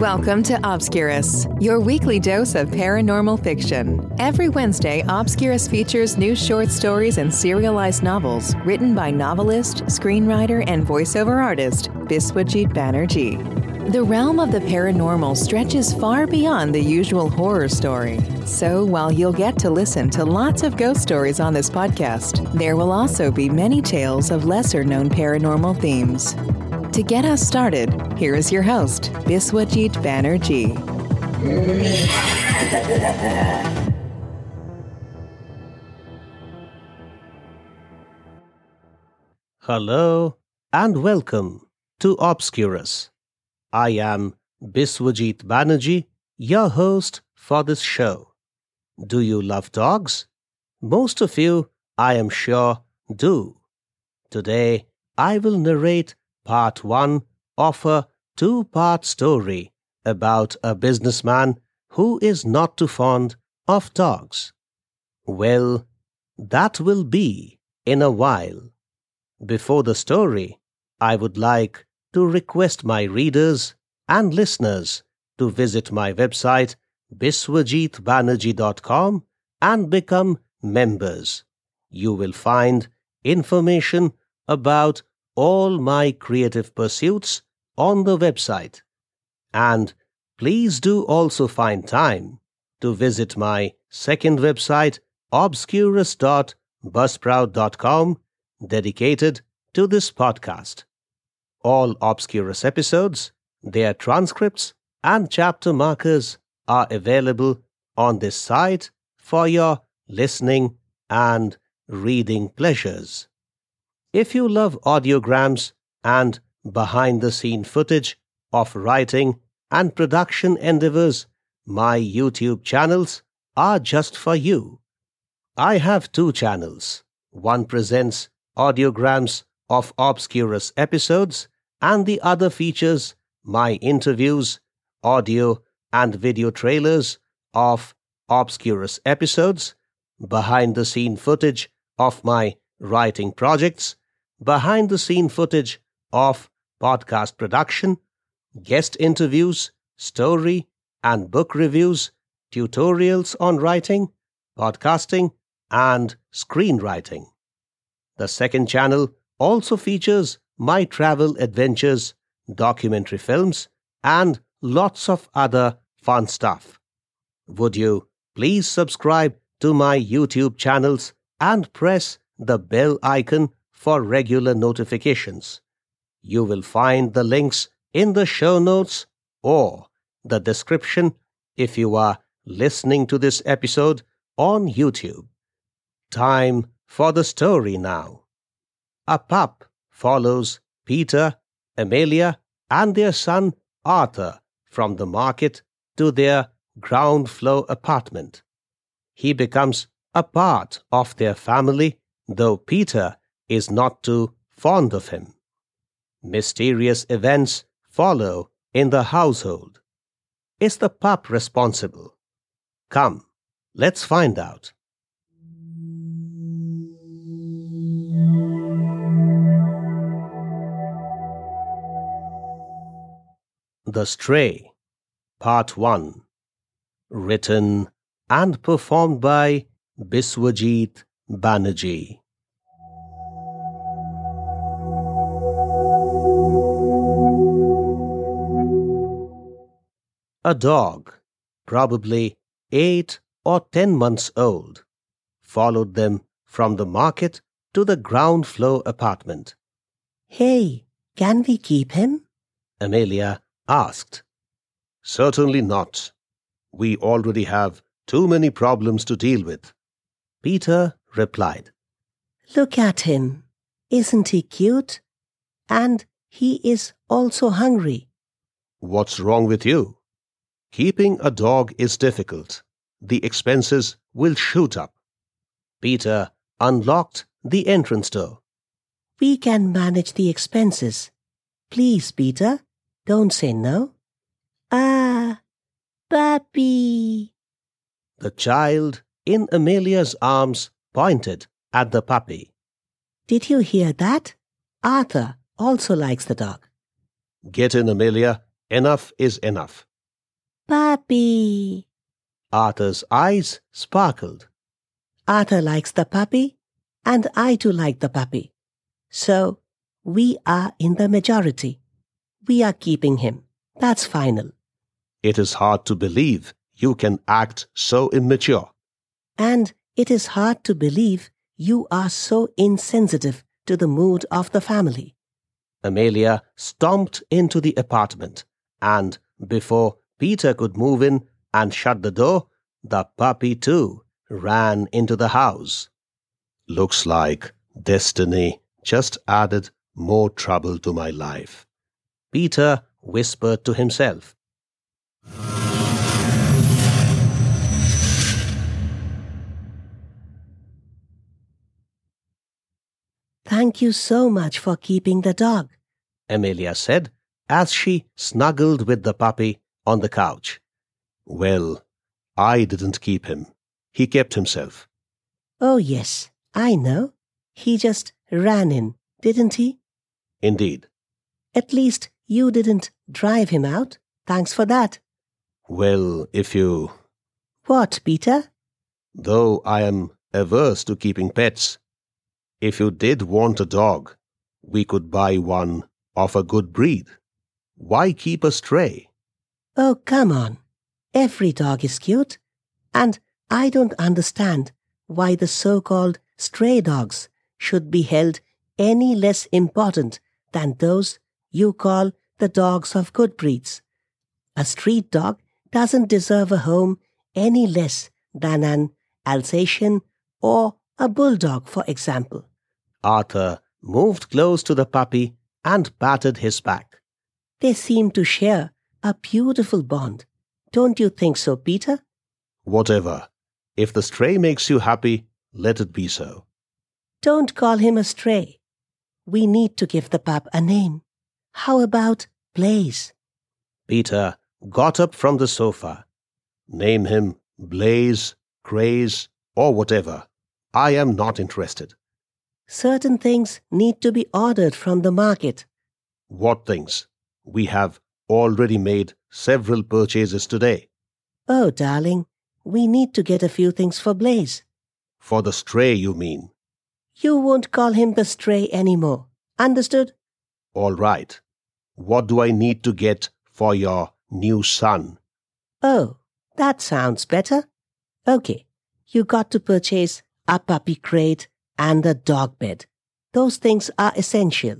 Welcome to Obscurus, your weekly dose of paranormal fiction. Every Wednesday, Obscurus features new short stories and serialized novels written by novelist, screenwriter, and voiceover artist Biswajit Banerjee. The realm of the paranormal stretches far beyond the usual horror story. So, while you'll get to listen to lots of ghost stories on this podcast, there will also be many tales of lesser known paranormal themes. To get us started, here is your host, Biswajit Banerjee. Hello and welcome to Obscurus. I am Biswajit Banerjee, your host for this show. Do you love dogs? Most of you, I am sure, do. Today, I will narrate part one of a two part story about a businessman who is not too fond of dogs. Well, that will be in a while. Before the story, I would like to request my readers and listeners to visit my website biswajitbanerjee.com and become members. You will find information about all my creative pursuits on the website. And please do also find time to visit my second website, obscurus.buzzsprout.com, dedicated to this podcast. All Obscurus episodes, their transcripts, and chapter markers are available on this site for your listening and reading pleasures. If you love audiograms and behind the scene footage of writing and production endeavors, my YouTube channels are just for you. I have two channels. One presents audiograms of Obscurus episodes, and the other features my interviews, audio and video trailers of Obscurus episodes, behind the scene footage of my writing projects, behind the scene footage of podcast production, guest interviews, story and book reviews, tutorials on writing, podcasting, and screenwriting. The second channel also features my travel adventures, documentary films, and lots of other fun stuff. Would you please subscribe to my YouTube channels and press the bell icon for regular notifications. You will find the links in the show notes or the description if you are listening to this episode on YouTube. Time for the story now. A pup follows Peter, Amelia, and their son Arthur from the market to their ground floor apartment. He becomes a part of their family, though Peter is not too fond of him. Mysterious events follow in the household. Is the pup responsible? Come, let's find out. The Stray, Part 1 Written and performed by Biswajit Banerjee. a dog, probably eight or ten months old, followed them from the market to the ground floor apartment. Hey, can we keep him? Amelia asked. Certainly not. We already have too many problems to deal with. Peter replied. Look at him. Isn't he cute? And he is also hungry. What's wrong with you? Keeping a dog is difficult. The expenses will shoot up. Peter unlocked the entrance door. We can manage the expenses. Please, Peter, don't say no. Ah, puppy. The child in Amelia's arms pointed at the puppy. Did you hear that? Arthur also likes the dog. Get in, Amelia. Enough is enough. Puppy. Arthur's eyes sparkled. Arthur likes the puppy, and I too like the puppy. So, we are in the majority. We are keeping him. That's final. It is hard to believe you can act so immature. And it is hard to believe you are so insensitive to the mood of the family. Amelia stomped into the apartment, and before Peter could move in and shut the door, the puppy too ran into the house. Looks like destiny just added more trouble to my life. Peter whispered to himself. Thank you so much for keeping the dog, Amelia said as she snuggled with the puppy on the couch. Well, I didn't keep him. He kept himself. Oh, yes, I know. He just ran in, didn't he? Indeed. At least you didn't drive him out. Thanks for that. Well, if you. What, Peter? Though I am averse to keeping pets, if you did want a dog, we could buy one of a good breed. Why keep a stray? Oh, come on. Every dog is cute. And I don't understand why the so called stray dogs should be held any less important than those you call the dogs of good breeds. A street dog doesn't deserve a home any less than an Alsatian or a bulldog, for example. Arthur moved close to the puppy and patted his back. They seem to share a beautiful bond. Don't you think so, Peter? Whatever. If the stray makes you happy, let it be so. Don't call him a stray. We need to give the pup a name. How about Blaze? Peter got up from the sofa. Name him Blaze, Craze, or whatever. I am not interested. Certain things need to be ordered from the market. What things? We have already made several purchases today. Oh, darling, we need to get a few things for Blaze. For the stray, you mean? You won't call him the stray anymore. Understood? All right. What do I need to get for your new son? Oh, that sounds better. Okay, you got to purchase a puppy crate and a dog bed. Those things are essential.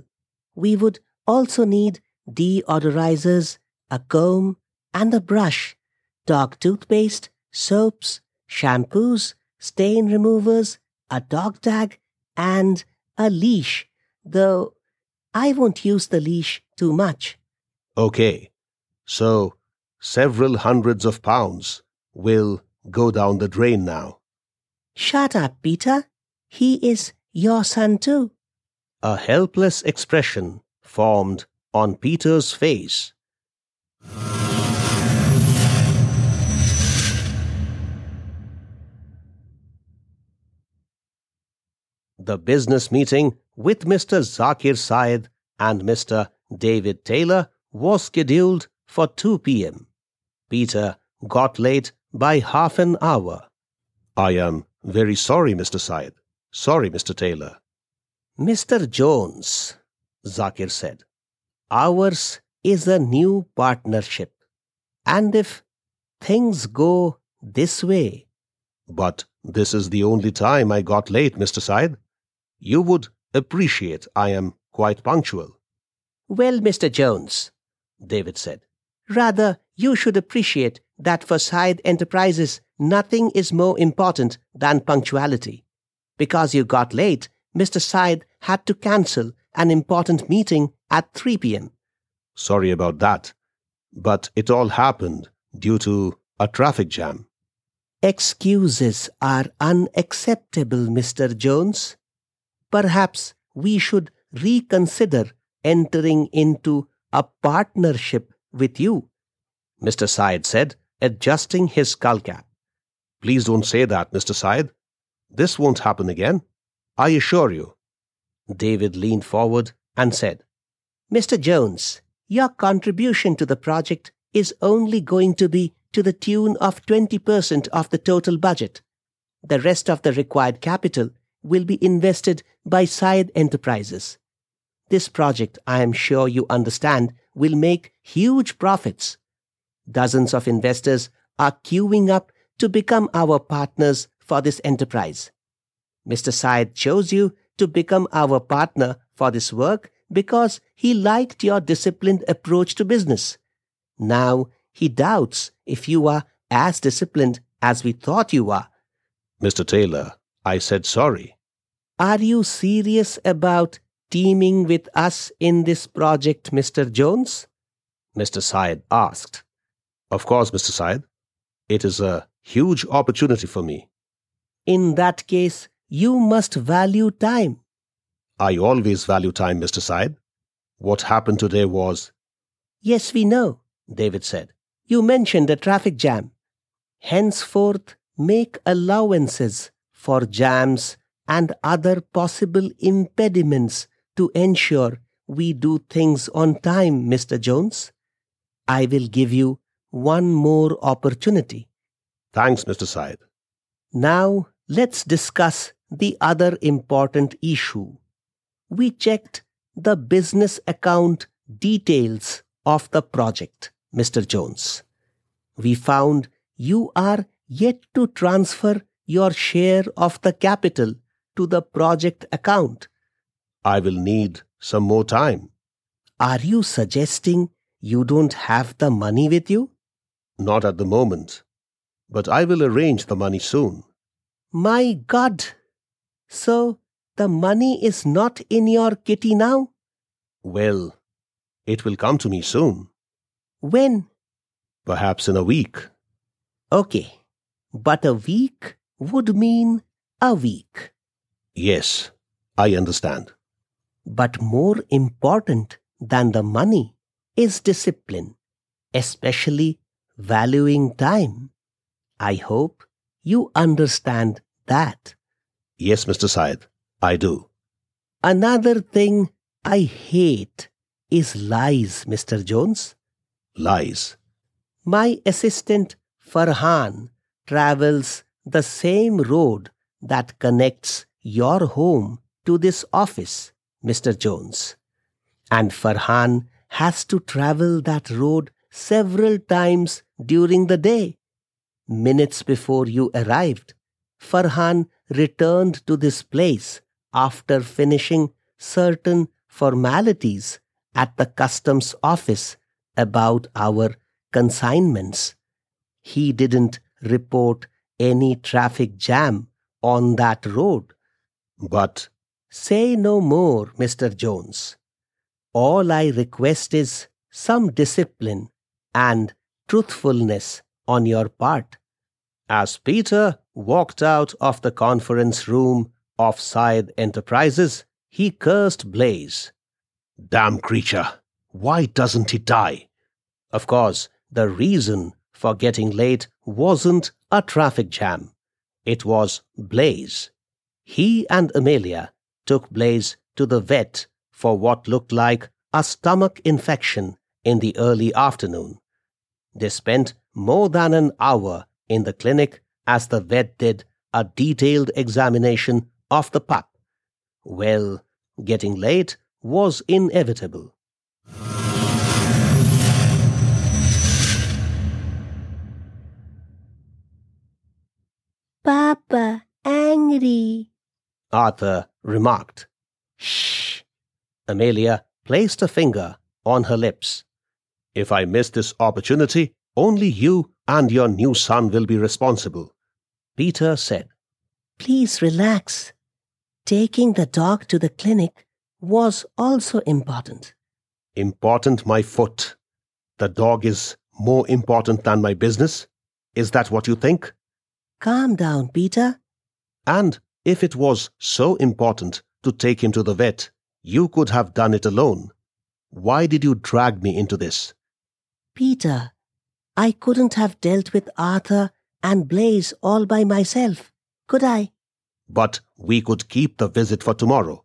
We would also need deodorizers, a comb, and a brush, dog toothpaste, soaps, shampoos, stain removers, a dog tag, and a leash, though I won't use the leash too much. Okay. So, several hundreds of pounds will go down the drain now. Shut up, Peter. He is your son too. A helpless expression formed on Peter's face. The business meeting with Mr. Zakir Syed and Mr. David Taylor was scheduled for 2 p.m. Peter got late by half an hour. I am very sorry, Mr. Syed. Sorry, Mr. Taylor. Mr. Jones, Zakir said, ours is a new partnership. And if things go this way. But this is the only time I got late, Mr. Syed. You would appreciate I am quite punctual. Well, Mr. Jones, David said, rather you should appreciate that for Syed Enterprises nothing is more important than punctuality. Because you got late, Mr. Syed had to cancel an important meeting at 3 p.m. Sorry about that, but it all happened due to a traffic jam. Excuses are unacceptable, Mr. Jones. Perhaps we should reconsider entering into a partnership with you, Mr. Syed said, adjusting his skull cap. Please don't say that, Mr. Syed. This won't happen again. I assure you. David leaned forward and said, Mr. Jones, your contribution to the project is only going to be to the tune of 20% of the total budget. The rest of the required capital will be invested by Syed Enterprises. This project, I am sure you understand, will make huge profits. Dozens of investors are queuing up to become our partners for this enterprise. Mr. Syed chose you to become our partner for this work because he liked your disciplined approach to business. Now he doubts if you are as disciplined as we thought you were. Mr. Taylor, I said sorry. Are you serious about teaming with us in this project, Mr. Jones? Mr. Syed asked. Of course, Mr. Syed. It is a huge opportunity for me. In that case, you must value time. I always value time, Mr. Syed. What happened today was. Yes, we know, David said. You mentioned a traffic jam. Henceforth, make allowances for jams and other possible impediments to ensure we do things on time, Mr. Jones. I will give you one more opportunity. Thanks, Mr. Syed. Now, let's discuss the other important issue. We checked the business account details of the project, Mr. Jones. We found you are yet to transfer your share of the capital to the project account. I will need some more time. Are you suggesting you don't have the money with you? Not at the moment, but I will arrange the money soon. My God! So the money is not in your kitty now? Well, it will come to me soon. When? Perhaps in a week. Okay, but a week would mean a week. Yes, I understand. But more important than the money is discipline, especially valuing time. I hope you understand that. Yes, Mr. Syed, I do. Another thing I hate is lies, Mr. Jones. Lies. My assistant Farhan travels the same road that connects your home to this office, Mr. Jones. And Farhan has to travel that road several times during the day. Minutes before you arrived, Farhan returned to this place after finishing certain formalities at the customs office about our consignments. He didn't report any traffic jam on that road. But say no more, Mr. Jones. All I request is some discipline and truthfulness on your part. As Peter walked out of the conference room of Syed Enterprises, he cursed Blaze. Damn creature! Why doesn't he die? Of course, the reason for getting late wasn't a traffic jam. It was Blaze. He and Amelia took Blaze to the vet for what looked like a stomach infection in the early afternoon. They spent more than an hour in the clinic as the vet did a detailed examination of the pup. Well, getting late was inevitable. Papa, angry. Arthur remarked. Shh. Amelia placed a finger on her lips. If I miss this opportunity, only you and your new son will be responsible. Peter said. Please relax. Taking the dog to the clinic was also important. Important, my foot. The dog is more important than my business? Is that what you think? Calm down, Peter. And if it was so important to take him to the vet, you could have done it alone. Why did you drag me into this? Peter, I couldn't have dealt with Arthur and Blaze all by myself, could I? But we could keep the visit for tomorrow.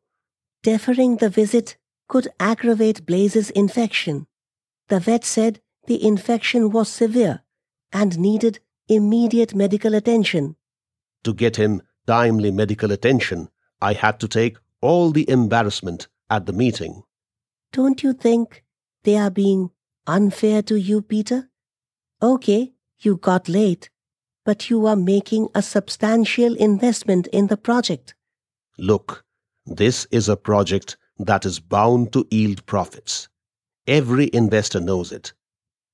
deferring the visit could aggravate Blaze's infection. The vet said the infection was severe and needed immediate medical attention. To get him timely medical attention, I had to take all the embarrassment at the meeting. Don't you think they are being unfair to you, Peter? Okay, you got late, but you are making a substantial investment in the project. Look, this is a project that is bound to yield profits. Every investor knows it.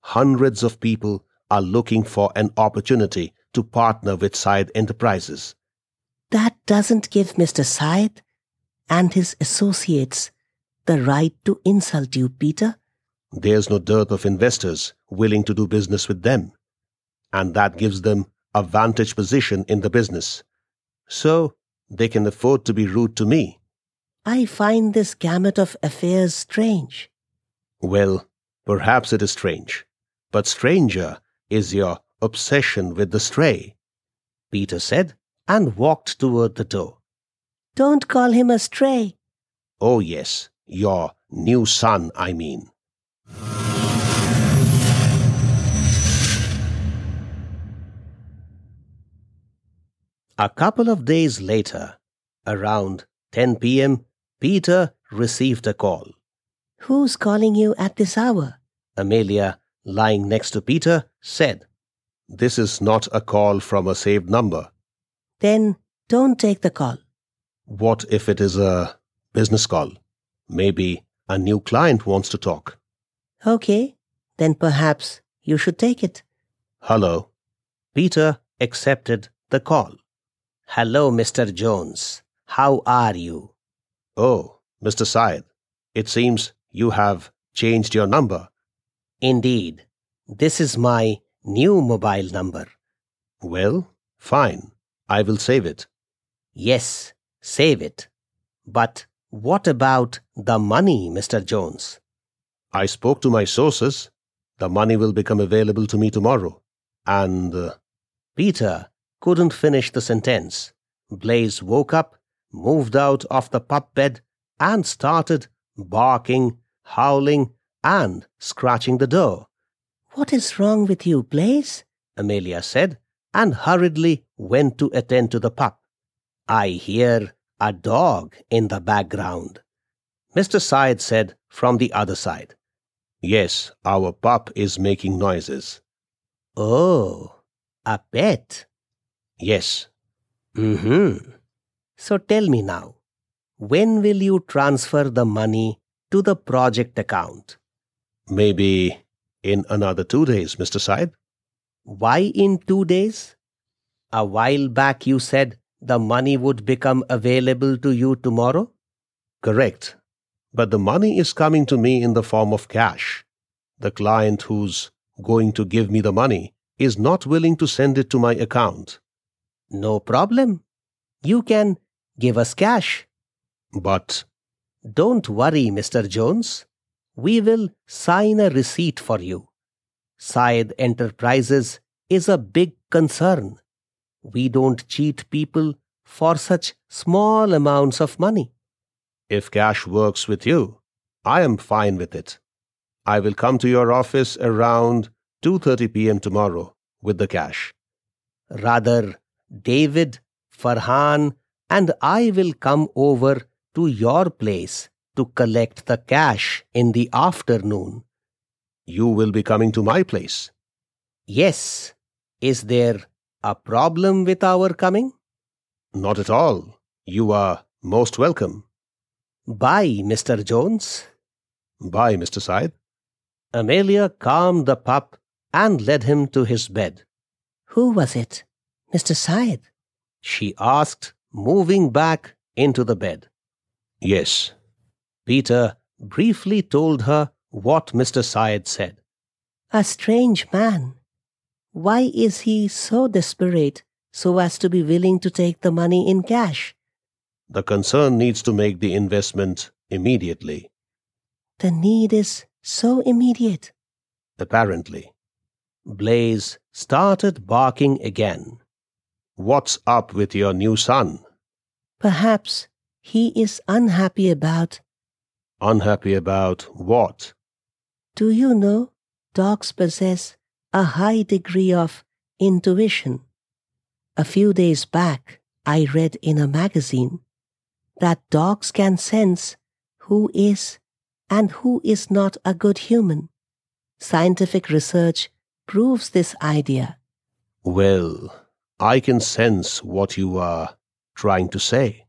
Hundreds of people are looking for an opportunity to partner with Syed Enterprises. That doesn't give Mr. Syed and his associates the right to insult you, Peter. There's no dearth of investors willing to do business with them, and that gives them a vantage position in the business. So they can afford to be rude to me. I find this gamut of affairs strange. Well, perhaps it is strange, but stranger is your obsession with the stray, Peter said, and walked toward the door. Don't call him a stray. Oh, yes, your new son, I mean. A couple of days later, around 10 p.m., Peter received a call. Who's calling you at this hour? Amelia, lying next to Peter, said, This is not a call from a saved number. Then don't take the call. What if it is a business call? Maybe a new client wants to talk. Okay, then perhaps you should take it. Hello. Peter accepted the call. Hello, Mr. Jones. How are you? Oh, Mr. Syed, it seems you have changed your number. Indeed. This is my new mobile number. Well, fine. I will save it. Yes, save it. But what about the money, Mr. Jones? I spoke to my sources. The money will become available to me tomorrow. And. Uh, Peter couldn't finish the sentence. Blaze woke up, moved out of the pup bed, and started barking, howling, and scratching the door. What is wrong with you, Blaze? Amelia said, and hurriedly went to attend to the pup. I hear a dog in the background. Mr. Syed said from the other side. Yes, our pup is making noises. Oh, a pet. Yes. Mm-hmm. So tell me now, when will you transfer the money to the project account? Maybe in another two days, Mr. Syed. Why in two days? A while back you said the money would become available to you tomorrow? Correct. But the money is coming to me in the form of cash. The client who's going to give me the money is not willing to send it to my account. No problem. You can give us cash. But. Don't worry, Mr. Jones. We will sign a receipt for you. Syed Enterprises is a big concern. We don't cheat people for such small amounts of money. If cash works with you, I am fine with it. I will come to your office around 2:30 p.m. tomorrow with the cash. Rather, David, Farhan, and I will come over to your place to collect the cash in the afternoon. You will be coming to my place. Yes. Is there a problem with our coming? Not at all. You are most welcome. Bye, Mr. Jones. Bye, Mr. Syed. Amelia calmed the pup and led him to his bed. Who was it? Mr. Syed? She asked, moving back into the bed. Yes. Peter briefly told her what Mr. Syed said. A strange man. Why is he so desperate so as to be willing to take the money in cash? The concern needs to make the investment immediately. The need is so immediate. Apparently. Blaze started barking again. What's up with your new son? Perhaps He is unhappy about. Unhappy about what? Do you know dogs possess a high degree of intuition? A few days back, I read in a magazine that dogs can sense who is and who is not a good human. Scientific research proves this idea. Well, I can sense what you are trying to say.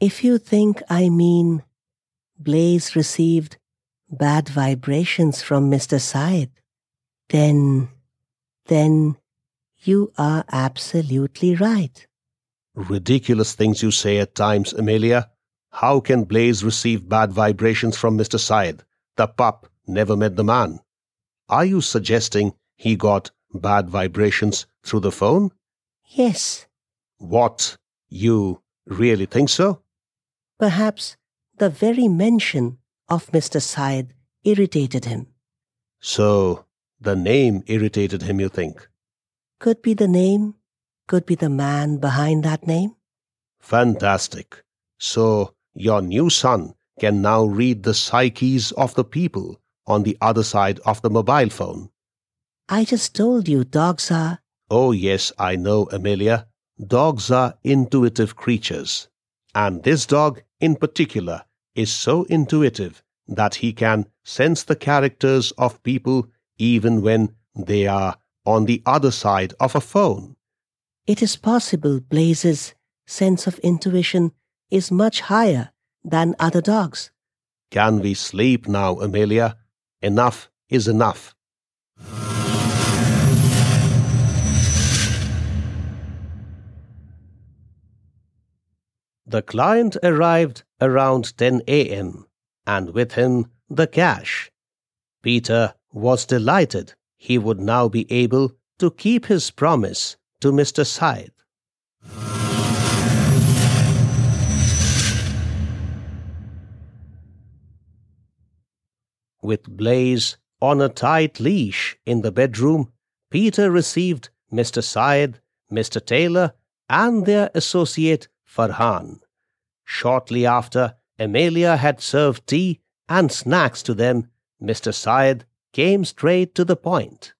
If you think I mean Blaze received bad vibrations from Mr. Syed, then, then you are absolutely right. Ridiculous things you say at times, Amelia. How can Blaze receive bad vibrations from Mr. Syed? The pup never met the man. Are you suggesting he got bad vibrations through the phone? Yes. What? You really think so? Perhaps the very mention of Mr. Syed irritated him. So, the name irritated him, you think? Could be the name, could be the man behind that name. Fantastic. So, your new son can now read the psyches of the people on the other side of the mobile phone. I just told you dogs are. Oh, yes, I know, Amelia. Dogs are intuitive creatures. And this dog, in particular, is so intuitive that he can sense the characters of people even when they are on the other side of a phone. It is possible Blaze's sense of intuition is much higher than other dogs. Can we sleep now, Amelia? Enough is enough. The client arrived around 10 a.m., and with him the cash. Peter was delighted he would now be able to keep his promise to Mr. Syed. With Blaze on a tight leash in the bedroom, Peter received Mr. Syed, Mr. Taylor, and their associate Farhan. Shortly after, Amelia had served tea and snacks to them. Mr. Syed came straight to the point.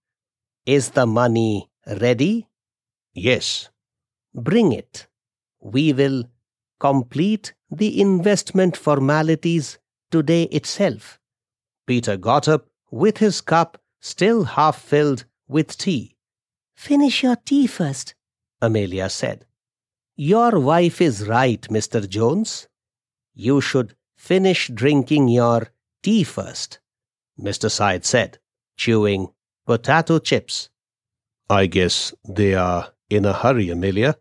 Is the money ready? Yes. Bring it. We will complete the investment formalities today itself. Peter got up with his cup still half filled with tea. Finish your tea first, Amelia said. Your wife is right, Mr. Jones. You should finish drinking your tea first, Mr. Syed said, chewing potato chips. I guess they are in a hurry, Amelia,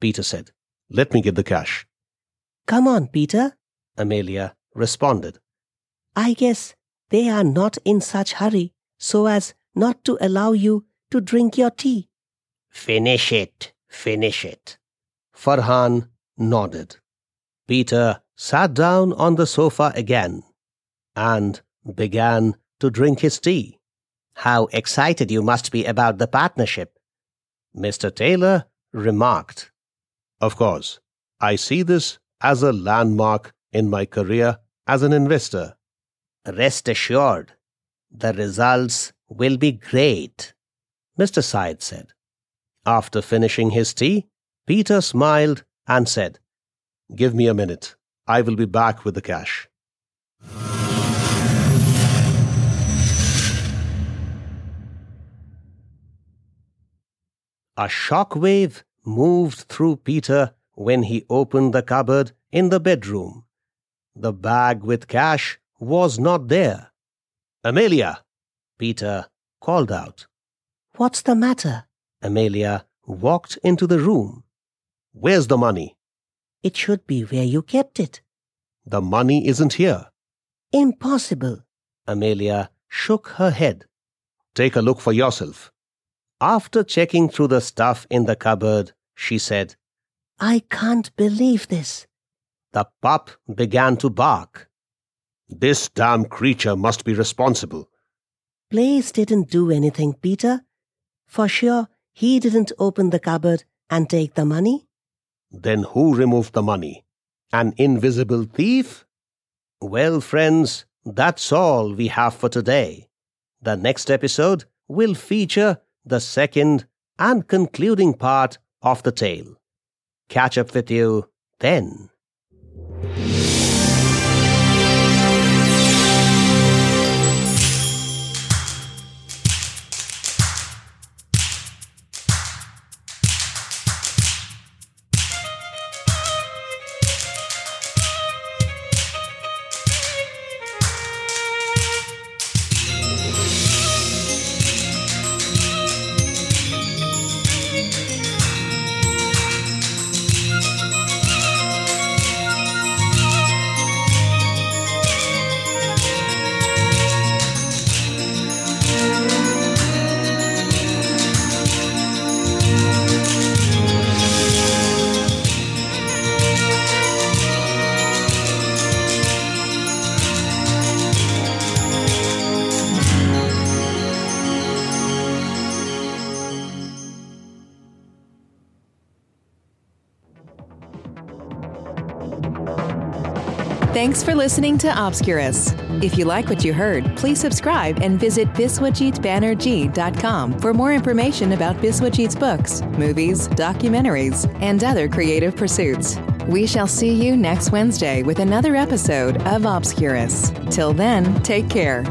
Peter said. Let me get the cash. Come on, Peter, Amelia responded. I guess they are not in such hurry so as not to allow you to drink your tea. Finish it, finish it, Farhan nodded. Peter sat down on the sofa again and began to drink his tea. How excited you must be about the partnership, Mr. Taylor remarked. Of course, I see this as a landmark in my career as an investor. Rest assured, the results will be great, Mr. Syed said. After finishing his tea, Peter smiled and said, Give me a minute. I will be back with the cash. A shock wave moved through Peter when he opened the cupboard in the bedroom. The bag with cash was not there. Amelia! Peter called out. What's the matter? Amelia walked into the room. Where's the money? It should be where you kept it. The money isn't here. Impossible. Amelia shook her head. Take a look for yourself. After checking through the stuff in the cupboard, she said, I can't believe this. The pup began to bark. This damn creature must be responsible. Blaze didn't do anything, Peter. For sure, he didn't open the cupboard and take the money. Then who removed the money? An invisible thief? Well, friends, that's all we have for today. The next episode will feature the second and concluding part of the tale. Catch up with you then. Thanks for listening to Obscurus. If you like what you heard, please subscribe and visit biswajitbanerjee.com for more information about Biswajit's books, movies, documentaries, and other creative pursuits. We shall see you next Wednesday with another episode of Obscurus. Till then, take care.